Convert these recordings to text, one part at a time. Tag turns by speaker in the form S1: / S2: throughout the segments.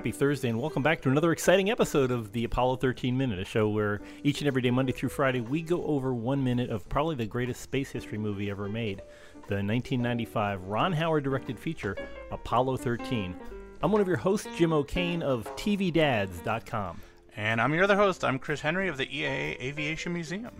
S1: Happy Thursday, and welcome back to another exciting episode of the Apollo 13 Minute, a show where each and every day, Monday through Friday, we go over one minute of probably the greatest space history movie ever made the 1995 Ron Howard directed feature, Apollo 13. I'm one of your hosts, Jim O'Kane of TVDads.com.
S2: And I'm your other host. I'm Chris Henry of the EAA Aviation Museum.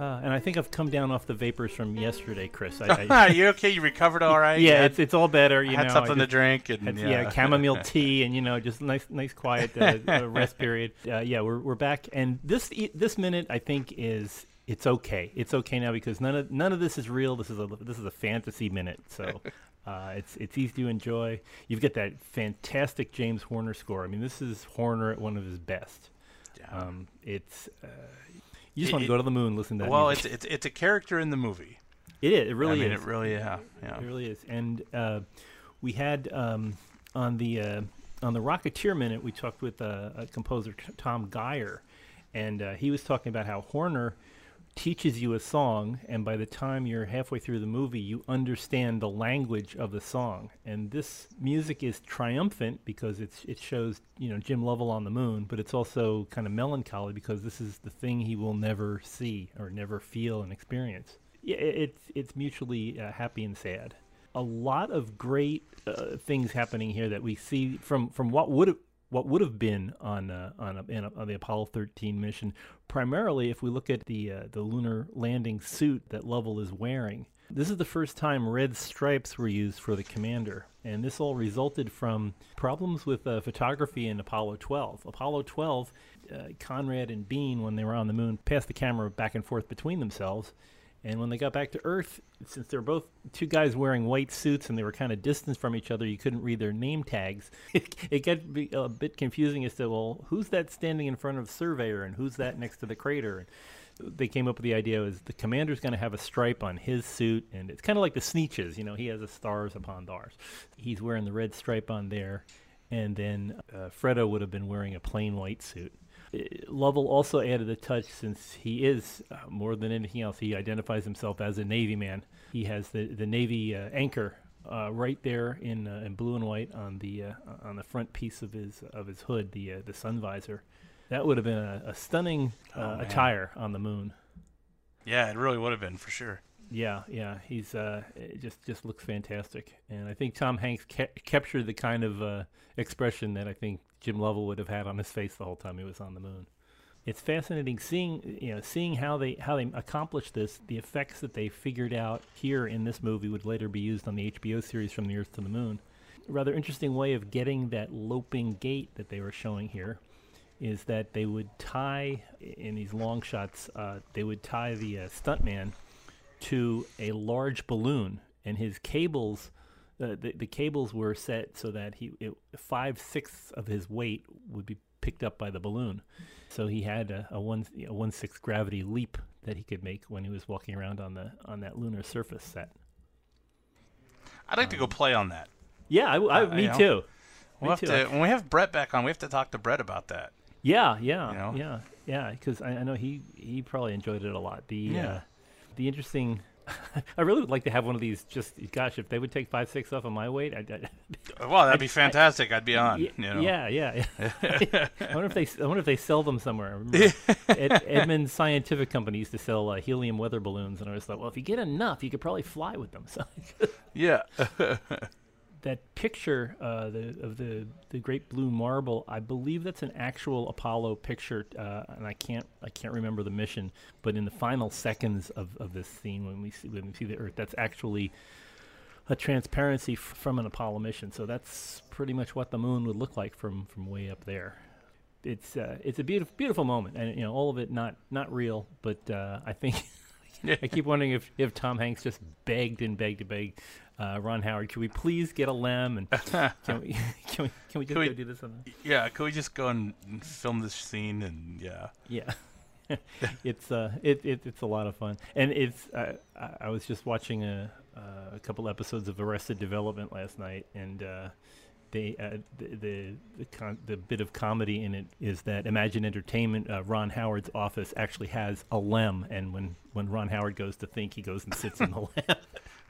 S1: Uh, and I think I've come down off the vapors from yesterday, Chris. I, I,
S2: you okay? You recovered all right?
S1: yeah, it's, it's all better. You
S2: had
S1: know,
S2: something
S1: I
S2: to drink, and
S1: had,
S2: yeah.
S1: yeah. chamomile tea, and you know, just nice, nice, quiet uh, uh, rest period. Uh, yeah, we're we're back, and this this minute I think is it's okay. It's okay now because none of none of this is real. This is a this is a fantasy minute, so. Uh, it's it's easy to enjoy. You've got that fantastic James Horner score. I mean, this is Horner at one of his best.
S2: Yeah.
S1: Um, it's uh, you just
S2: It-
S1: want to go to the moon, listen to that.
S2: well,
S1: music.
S2: it's, it's it's a character in the movie.
S1: it is. It really
S2: I mean,
S1: is.
S2: it really, yeah, yeah.
S1: It really is. And uh, we had um, on the uh, on the Rocketeer minute, we talked with uh, a composer Tom Geyer, and uh, he was talking about how Horner teaches you a song, and by the time you're halfway through the movie, you understand the language of the song. And this music is triumphant because it's it shows you know Jim Lovell on the moon, but it's also kind of melancholy because this is the thing he will never see or never feel and experience. Yeah, it's it's mutually uh, happy and sad. A lot of great uh, things happening here that we see from from what would what would have been on uh, on, a, in a, on the Apollo 13 mission. Primarily, if we look at the uh, the lunar landing suit that Lovell is wearing, this is the first time red stripes were used for the commander, and this all resulted from problems with uh, photography in Apollo 12. Apollo 12, uh, Conrad and Bean, when they were on the moon, passed the camera back and forth between themselves. And when they got back to Earth, since they were both two guys wearing white suits and they were kind of distant from each other, you couldn't read their name tags. It, it got a bit confusing as to, well, who's that standing in front of Surveyor and who's that next to the crater? And they came up with the idea is the commander's going to have a stripe on his suit, and it's kind of like the Sneetches, You know, he has the stars upon ours. He's wearing the red stripe on there, and then uh, Fredo would have been wearing a plain white suit. Lovell also added a touch since he is, uh, more than anything else, he identifies himself as a Navy man. He has the, the Navy uh, anchor uh, right there in, uh, in blue and white on the uh, on the front piece of his of his hood, the uh, the sun visor. That would have been a, a stunning uh,
S2: Oh,
S1: attire on the moon.
S2: Yeah, it really would have been for sure.
S1: Yeah, yeah, he's uh, it just just looks fantastic, and I think Tom Hanks ca- captured the kind of uh, expression that I think Jim Lovell would have had on his face the whole time he was on the moon. It's fascinating seeing you know seeing how they how they accomplished this. The effects that they figured out here in this movie would later be used on the HBO series From the Earth to the Moon. A rather interesting way of getting that loping gait that they were showing here is that they would tie in these long shots. Uh, they would tie the uh, stuntman to a large balloon, and his cables, uh, the the cables were set so that he it, five sixths of his weight would be picked up by the balloon. So he had a, a one a one sixth gravity leap that he could make when he was walking around on the on that lunar surface set.
S2: I'd like to go play on that.
S1: Yeah, I, I-
S2: Uh,
S1: me
S2: you know,
S1: too.
S2: We'll
S1: Me
S2: have
S1: too.
S2: to, when we have Brett back on, we have to talk to Brett about that.
S1: Yeah, yeah,
S2: You know?
S1: yeah, yeah. Because I, I know he he probably enjoyed it a lot. The
S2: Yeah.
S1: uh, the interesting. I really would like to have one of these. Just gosh, if they would take five six off of my weight, I'd, I'd,
S2: Well, that'd be fantastic. I'd be on.
S1: Ye-
S2: you know?
S1: Yeah, yeah. yeah. I wonder if they. I wonder if they sell them somewhere. I Ed, Edmund Scientific Company used to sell uh, helium weather balloons, and I was like, well, if you get enough, you could probably fly with them. So
S2: Yeah.
S1: That picture uh, the, of the the great blue marble, I believe that's an actual Apollo picture, uh, and I can't I can't remember the mission, but in the final seconds of, of this scene when we see when we see the Earth, that's actually a transparency f- from an Apollo mission. So that's pretty much what the moon would look like from from way up there. It's uh, it's a beautiful beautiful moment, and you know all of it not not real, but uh, I think. I keep wondering if, if Tom Hanks just begged and begged and begged uh, Ron Howard, can we please get a lem and can we can we can we just
S2: Can we-
S1: go do this on the
S2: yeah. Could we just go and and film this scene and yeah.
S1: yeah. it's uh it, it it's a lot of fun and it's uh, I, I was just watching a uh, a couple episodes of Arrested Development last night and uh, they uh, the the the, con- the bit of comedy in it is that Imagine Entertainment, uh, Ron Howard's office actually has a lem, and when when Ron Howard goes to think, he goes and sits in the lem.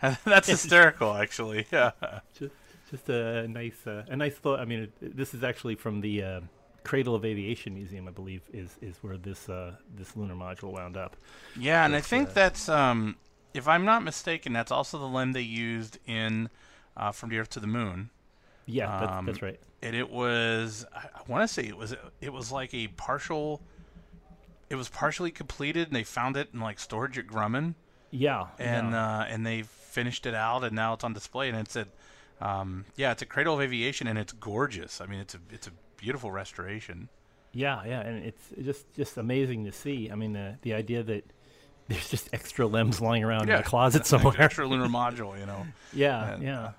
S2: That's hysterical, actually. Yeah.
S1: just just a nice uh, a nice thought. I mean, it, this is actually from the. Uh, Cradle of Aviation Museum, I believe, is is where this uh, this lunar module wound up.
S2: Yeah, and I think
S1: uh,
S2: that's, um, if I'm not mistaken, that's also the lem they used in uh, From the Earth to the Moon.
S1: Yeah, that's,
S2: Um,
S1: that's right.
S2: And it was, I, I want to say it was, it was like a partial, it was partially completed, and they found it in like storage at Grumman,
S1: Yeah,
S2: and
S1: yeah.
S2: uh, and they finished it out, and now it's on display, and it's at, um, yeah, it's a Cradle of Aviation, and it's gorgeous. I mean, it's a it's a beautiful restoration.
S1: Yeah, yeah, and it's just just amazing to see. I mean, the the idea that there's just extra limbs lying around in
S2: Yeah,
S1: a closet somewhere.
S2: Extra lunar module, you know.
S1: yeah,
S2: and,
S1: yeah.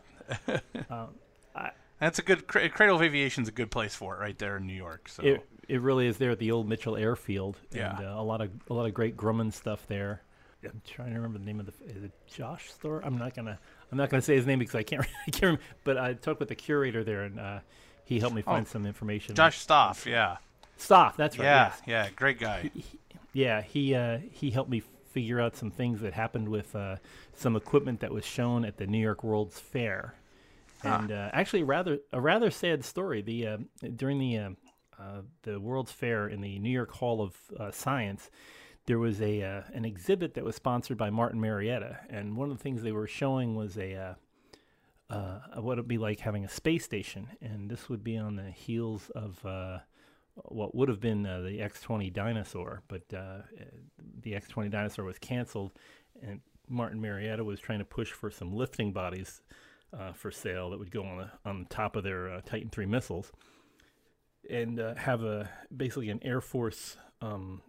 S1: um, I,
S2: That's a good Cradle of Aviation's a good place for it, right there in New York. So
S1: it it really is there at the old Mitchell Airfield.
S2: Yeah.
S1: and, uh, a lot of a lot of great Grumman stuff there. I'm trying to remember the name of the. Is it Josh Store? I'm not gonna. I'm not gonna say his name because I can't. I can't. Remember, but I talked with the curator there, and uh, he helped me find
S2: Oh,
S1: some information.
S2: Josh Stoff, yeah,
S1: Stoff. That's right.
S2: yeah,
S1: yes.
S2: yeah, great guy.
S1: Yeah, he uh, he helped me figure out some things that happened with uh, some equipment that was shown at the New York World's Fair,
S2: Huh.
S1: and uh, actually rather a rather sad story. The uh, during the uh, uh, the World's Fair in the New York Hall of uh, Science, there was a uh, an exhibit that was sponsored by Martin Marietta, and one of the things they were showing was a uh, uh, what it'd be like having a space station, and this would be on the heels of uh, what would have been uh, the X-20 Dyna-Soar, but uh, the X-20 Dyna-Soar was canceled, and Martin Marietta was trying to push for some lifting bodies uh, for sale that would go on the on top of their Titan III missiles, and have a basically an Air Force um,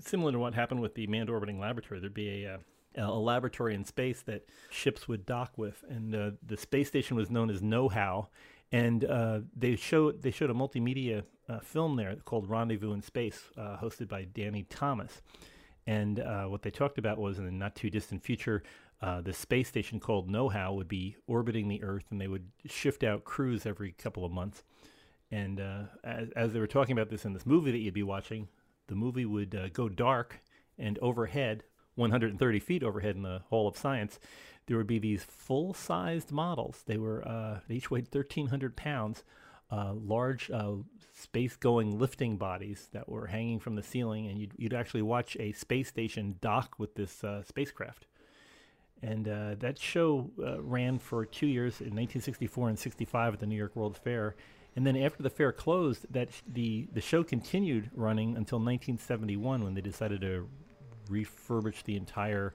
S1: similar to what happened with the manned orbiting laboratory. There'd be a uh, a laboratory in space that ships would dock with, and uh, the space station was known as Know How, and uh, they showed they showed a multimedia uh, film there called Rendezvous in Space, uh, hosted by Danny Thomas, and uh, what they talked about was in the not too distant future, uh, the space station called Know How would be orbiting the Earth, and they would shift out crews every couple of months. And uh, as, as they were talking about this in this movie that you'd be watching, the movie would uh, go dark, and overhead, 130 feet overhead in the Hall of Science, there would be these full-sized models. They were uh, each weighed 1,300 pounds, uh, large uh, space-going lifting bodies that were hanging from the ceiling, and you'd, you'd actually watch a space station dock with this uh, spacecraft. And uh, that show ran for two years in 1964 and 65 at the New York World's Fair. And then after the fair closed, that the the show continued running until 1971 when they decided to refurbish the entire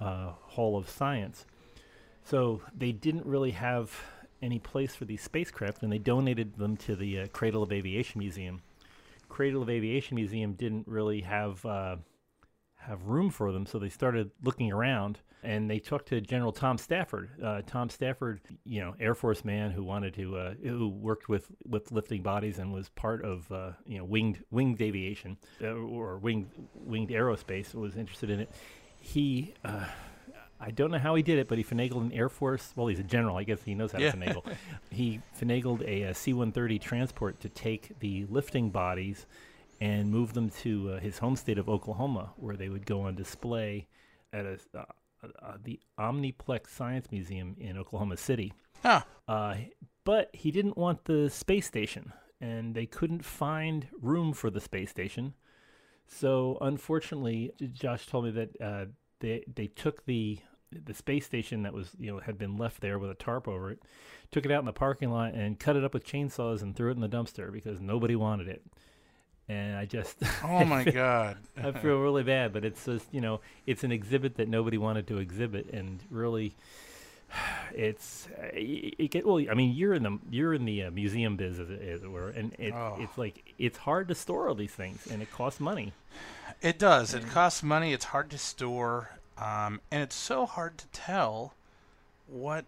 S1: uh, Hall of Science. So they didn't really have any place for these spacecraft, and they donated them to the uh, Cradle of Aviation Museum. Cradle of Aviation Museum didn't really have uh, have room for them, so they started looking around. And they talked to General Tom Stafford. Uh, Tom Stafford, you know, Air Force man who wanted to, uh, who worked with, with lifting bodies and was part of, uh, you know, winged winged aviation uh, or winged winged aerospace. Was interested in it. He, uh, I don't know how he did it, but he finagled an Air Force. Well, he's a general. I guess he knows how
S2: Yeah.
S1: to finagle. he finagled a, a C-130 transport to take the lifting bodies and move them to uh, his home state of Oklahoma, where they would go on display at a, uh, uh, the Omniplex Science Museum in Oklahoma City.
S2: Huh.
S1: Uh, but he didn't want the space station, and they couldn't find room for the space station. So unfortunately, Josh told me that uh, they they took the the space station that was you know had been left there with a tarp over it, took it out in the parking lot and cut it up with chainsaws and threw it in the dumpster because nobody wanted it. And I just
S2: Oh my God.
S1: I feel really bad, but it's just you know it's an exhibit that nobody wanted to exhibit, and really, it's uh, it, it get well. I mean, you're in the you're in the uh, museum biz as it, as it were, and it,
S2: Oh.
S1: it's like it's hard to store all these things, and it costs money.
S2: It does. It costs money. It's hard to store, um, and it's so hard to tell what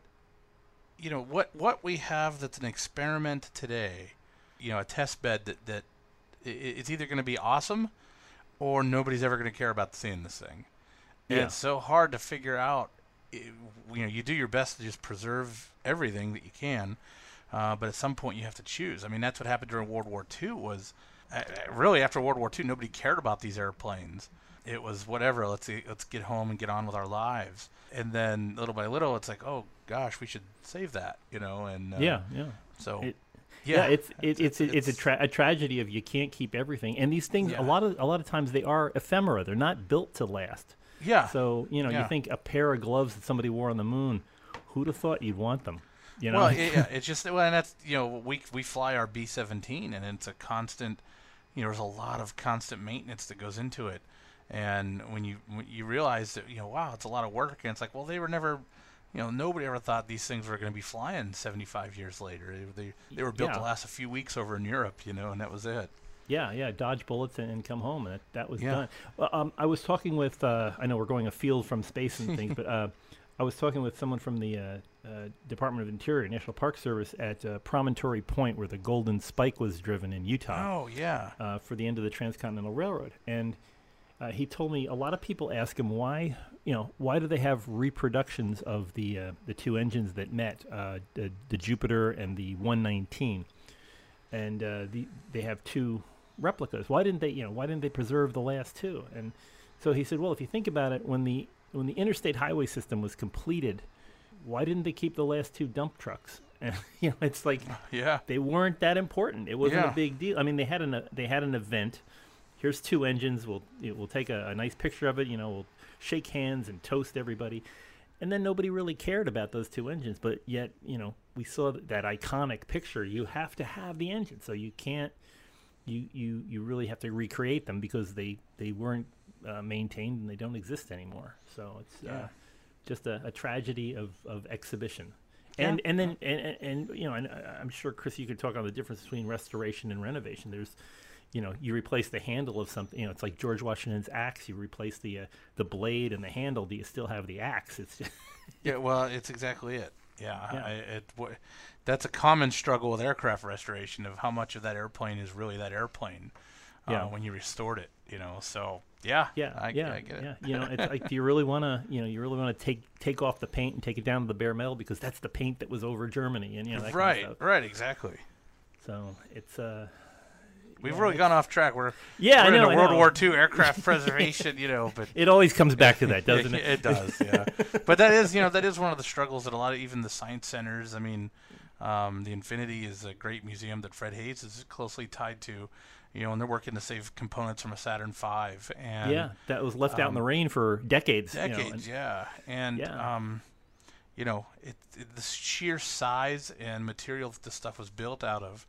S2: you know what what we have that's an experiment today. You know, a test bed that that it's either going to be awesome or nobody's ever going to care about seeing this thing. And
S1: Yeah.
S2: it's so hard to figure out. i- You know, you do your best to just preserve everything that you can. Uh, but at some point, you have to choose. I mean, that's what happened during World War II. Was uh, really after World War II, nobody cared about these airplanes. It was whatever. Let's see, let's get home and get on with our lives. And then little by little, it's like, oh gosh, we should save that, you know. And uh,
S1: yeah, yeah.
S2: So
S1: It- Yeah, it's it, it's it's, a, tra- a tragedy of you can't keep everything, and these things
S2: Yeah.
S1: a lot of a lot of times they are ephemera. They're not built to last.
S2: yeah.
S1: So you know,
S2: Yeah.
S1: you think a pair of gloves that somebody wore on the moon, who'd have thought you'd want them? You know,
S2: Well, yeah, yeah, it's just well, and that's you know we we fly our B seventeen, and it's a constant. You know, there's a lot of constant maintenance that goes into it, and when you when you realize that you know, wow, it's a lot of work, and it's like, well, they were never. You know, nobody ever thought these things were going to be flying 75 years later. They, they, they were built to last a few weeks over in Europe, you know, and that was it.
S1: yeah, yeah, dodge bullets and, and come home, and that, that was
S2: Yeah.
S1: done. Well, um, I was talking with uh, I know we're going afield from space and things, but uh, I was talking with someone from the uh, uh, Department of Interior, National Park Service at uh, Promontory Point, where the Golden Spike was driven in Utah.
S2: Oh yeah,
S1: uh, for the end of the Transcontinental Railroad. And uh, he told me a lot of people ask him why, you know, why do they have reproductions of the uh, the two engines that met, uh, the, the Jupiter and the 119, and uh, the they have two replicas. Why didn't they, you know, why didn't they preserve the last two? And so he said, well, if you think about it, when the when the interstate highway system was completed, why didn't they keep the last two dump trucks? And you know, it's like
S2: yeah,
S1: they weren't that important. It wasn't
S2: Yeah.
S1: a big deal. I mean, they had an they had an event. Here's two engines. We'll we'll take a, a nice picture of it. You know, we'll shake hands and toast everybody. And then nobody really cared about those two engines. But yet, you know, we saw th- that iconic picture. You have to have the engine, so you can't. You you you really have to recreate them because they they weren't uh, maintained and they don't exist anymore. So it's
S2: Yeah.
S1: uh, just a, a tragedy of, of exhibition.
S2: Yeah.
S1: And and then and, and, and you know, and I'm sure Chris, you could talk on the difference between restoration and renovation. There's, you know, you replace the handle of something. You know, it's like George Washington's axe. You replace the uh, the blade and the handle. Do you still have the axe? It's just,
S2: Yeah, well, it's exactly it. Yeah,
S1: Yeah.
S2: I, it w- that's a common struggle with aircraft restoration of how much of that airplane is really that airplane uh,
S1: Yeah.
S2: when you restored it. You know, so yeah,
S1: yeah,
S2: I,
S1: yeah,
S2: I get it.
S1: yeah. You know, it's like, do you really want to, you know, you really want to take take off the paint and take it down to the bare metal because that's the paint that was over Germany and you know
S2: right,
S1: Kind of
S2: right, exactly.
S1: So it's uh,
S2: We've really gone off track. We're
S1: yeah,
S2: we're
S1: I know,
S2: into
S1: I
S2: World
S1: know.
S2: War II aircraft preservation. You know, but
S1: It always comes back to that, doesn't it?
S2: it does, yeah. but that is, you know, that is one of the struggles that a lot of even the science centers. I mean, um, the Infinity is a great museum that Fred Haise is closely tied to. You know, and they're working to save components from a Saturn V. And
S1: yeah, that was left out in the
S2: um,
S1: rain for decades. you know,
S2: decades,
S1: and-
S2: yeah. And
S1: Yeah.
S2: um, you know, it, it the sheer size and material that this stuff was built out of,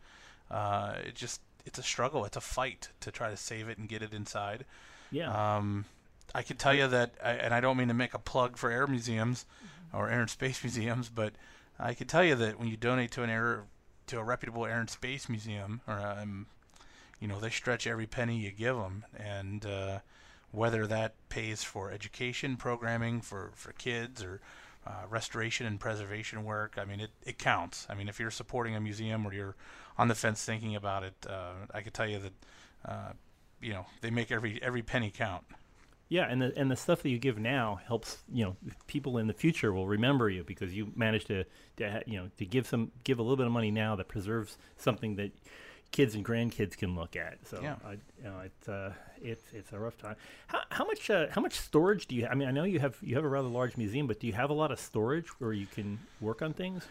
S2: uh, it just it's a struggle. It's a fight to try to save it and get it inside.
S1: yeah.
S2: Um, I can tell you that, and I don't mean to make a plug for air museums or air and space museums, but I can tell you that when you donate to an air to a reputable air and space museum, or um, you know, they stretch every penny you give them, and uh, whether that pays for education programming for for kids or uh, restoration and preservation work, I mean, it, it counts. I mean, if you're supporting a museum or you're on the fence thinking about it, uh, I can tell you that, uh, you know, they make every every penny count.
S1: Yeah, and the and the stuff that you give now helps. You know, people in the future will remember you because you managed to, to you know to give some give a little bit of money now that preserves something that kids and grandkids can look at. So
S2: Yeah.
S1: I, you know, it's uh, it's it's a rough time. How, how much uh, how much storage do you? I mean, I know you have you have a rather large museum, but do you have a lot of storage where you can work on things?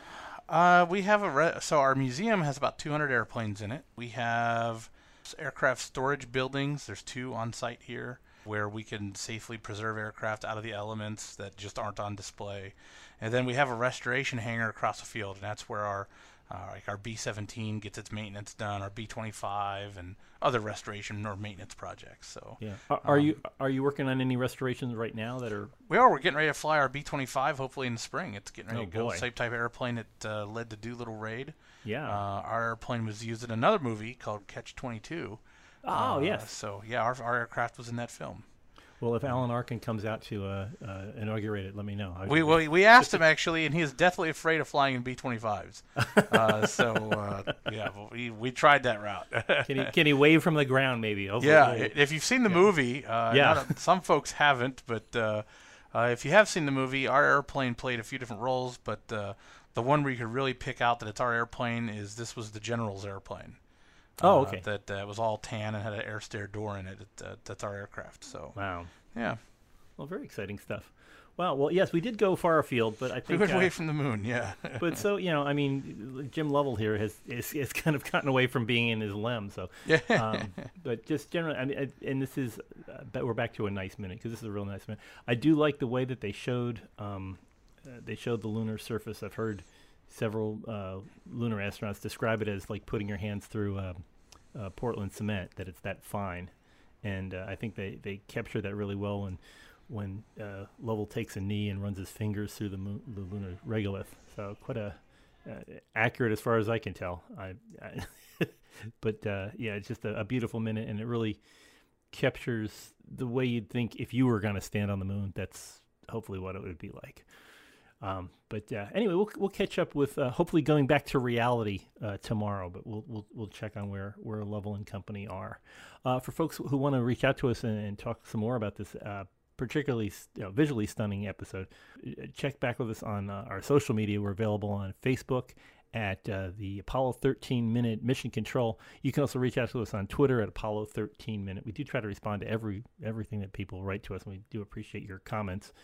S2: Uh, we have a re- so our museum has about 200 airplanes in it. We have aircraft storage buildings. There's two on site here where we can safely preserve aircraft out of the elements that just aren't on display. And then we have a restoration hangar across the field, and that's where our uh, like our B-17 gets its maintenance done, our B-25, and other restoration or maintenance projects. So
S1: Yeah. Are, are
S2: Um,
S1: you are you working on any restorations right now that are?
S2: we are. We're getting ready to fly our B-25 hopefully in the spring. It's getting ready
S1: Oh,
S2: to go.
S1: boy.
S2: Same type of airplane that uh, led the Doolittle raid.
S1: Yeah.
S2: Uh, our airplane was used in another movie called Catch 22.
S1: oh
S2: Uh,
S1: yes.
S2: So yeah, our, our aircraft was in that film.
S1: Well, if Alan Arkin comes out to uh, uh, inaugurate it, let me know.
S2: We we, we asked him actually, and he is deathly afraid of flying in B-25s. Uh, so uh, yeah, we we tried that route.
S1: Can he can he wave from the ground maybe? Hopefully
S2: yeah, if you've seen the movie, uh,
S1: Yeah.
S2: not- some folks haven't, but uh, uh, if you have seen the movie, our airplane played a few different roles, but uh, the one where you could really pick out that it's our airplane is this was the general's airplane.
S1: Oh,
S2: Uh,
S1: okay.
S2: that uh, was all tan and had an air stair door in it. it uh, that's our aircraft. So
S1: Wow.
S2: yeah,
S1: Well, very exciting stuff. Wow. Well, yes, we did go far afield, but I
S2: we
S1: think.
S2: went
S1: uh,
S2: away from the moon. Yeah.
S1: but so you know, I mean, Jim Lovell here has is, is kind of gotten away from being in his lem. So,
S2: yeah.
S1: um, but just generally, I mean, I- and this is, uh, but we're back to a nice minute because this is a real nice minute. I do like the way that they showed, um, uh, they showed the lunar surface. I've heard several uh, lunar astronauts describe it as like putting your hands through um, uh, Portland cement. That it's that fine, and uh, I think they they capture that really well when when uh, Lovell takes a knee and runs his fingers through the, moon, the lunar regolith. So quite a uh, accurate as far as I can tell. I, I but uh, yeah, it's just a, a beautiful minute, and it really captures the way you'd think if you were going to stand on the moon. That's hopefully what it would be like. Um, but uh, anyway, we'll we'll catch up with uh, hopefully going back to reality uh, tomorrow. But we'll we'll we'll check on where where Lovell and Company are. Uh, for folks who want to reach out to us and, and talk some more about this uh, particularly you know, visually stunning episode, uh, check back with us on our social media. We're available on Facebook at the Apollo 13 Minute Mission Control. You can also reach out to us on Twitter at Apollo 13 Minute. We do try to respond to every everything that people write to us, and we do appreciate your comments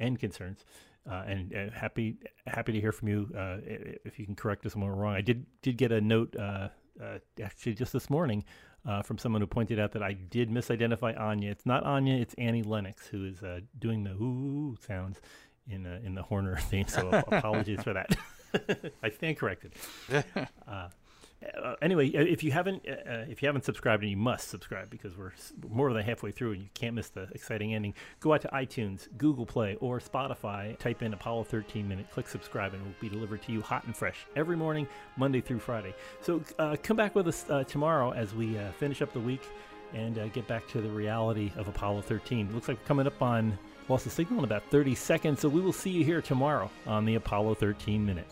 S1: and concerns. Uh, and uh, happy happy to hear from you. Uh, if you can correct us when we're wrong, I did did get a note uh, uh, actually just this morning uh, from someone who pointed out that I did misidentify Enya. It's not Enya, it's Annie Lennox who is uh, doing the ooh sounds in in the Horner theme. So apologies for that. I stand corrected. Uh, anyway, uh, if you haven't uh, uh, if you haven't subscribed, and you must subscribe because we're more than halfway through, and you can't miss the exciting ending. Go out to iTunes, Google Play, or Spotify. Type in Apollo 13 Minute, click subscribe, and it will be delivered to you hot and fresh every morning, Monday through Friday. So uh, come back with us uh, tomorrow as we finish up the week and get back to the reality of Apollo 13. It looks like we're coming up on lost the signal in about 30 seconds, so we will see you here tomorrow on the Apollo 13 Minute.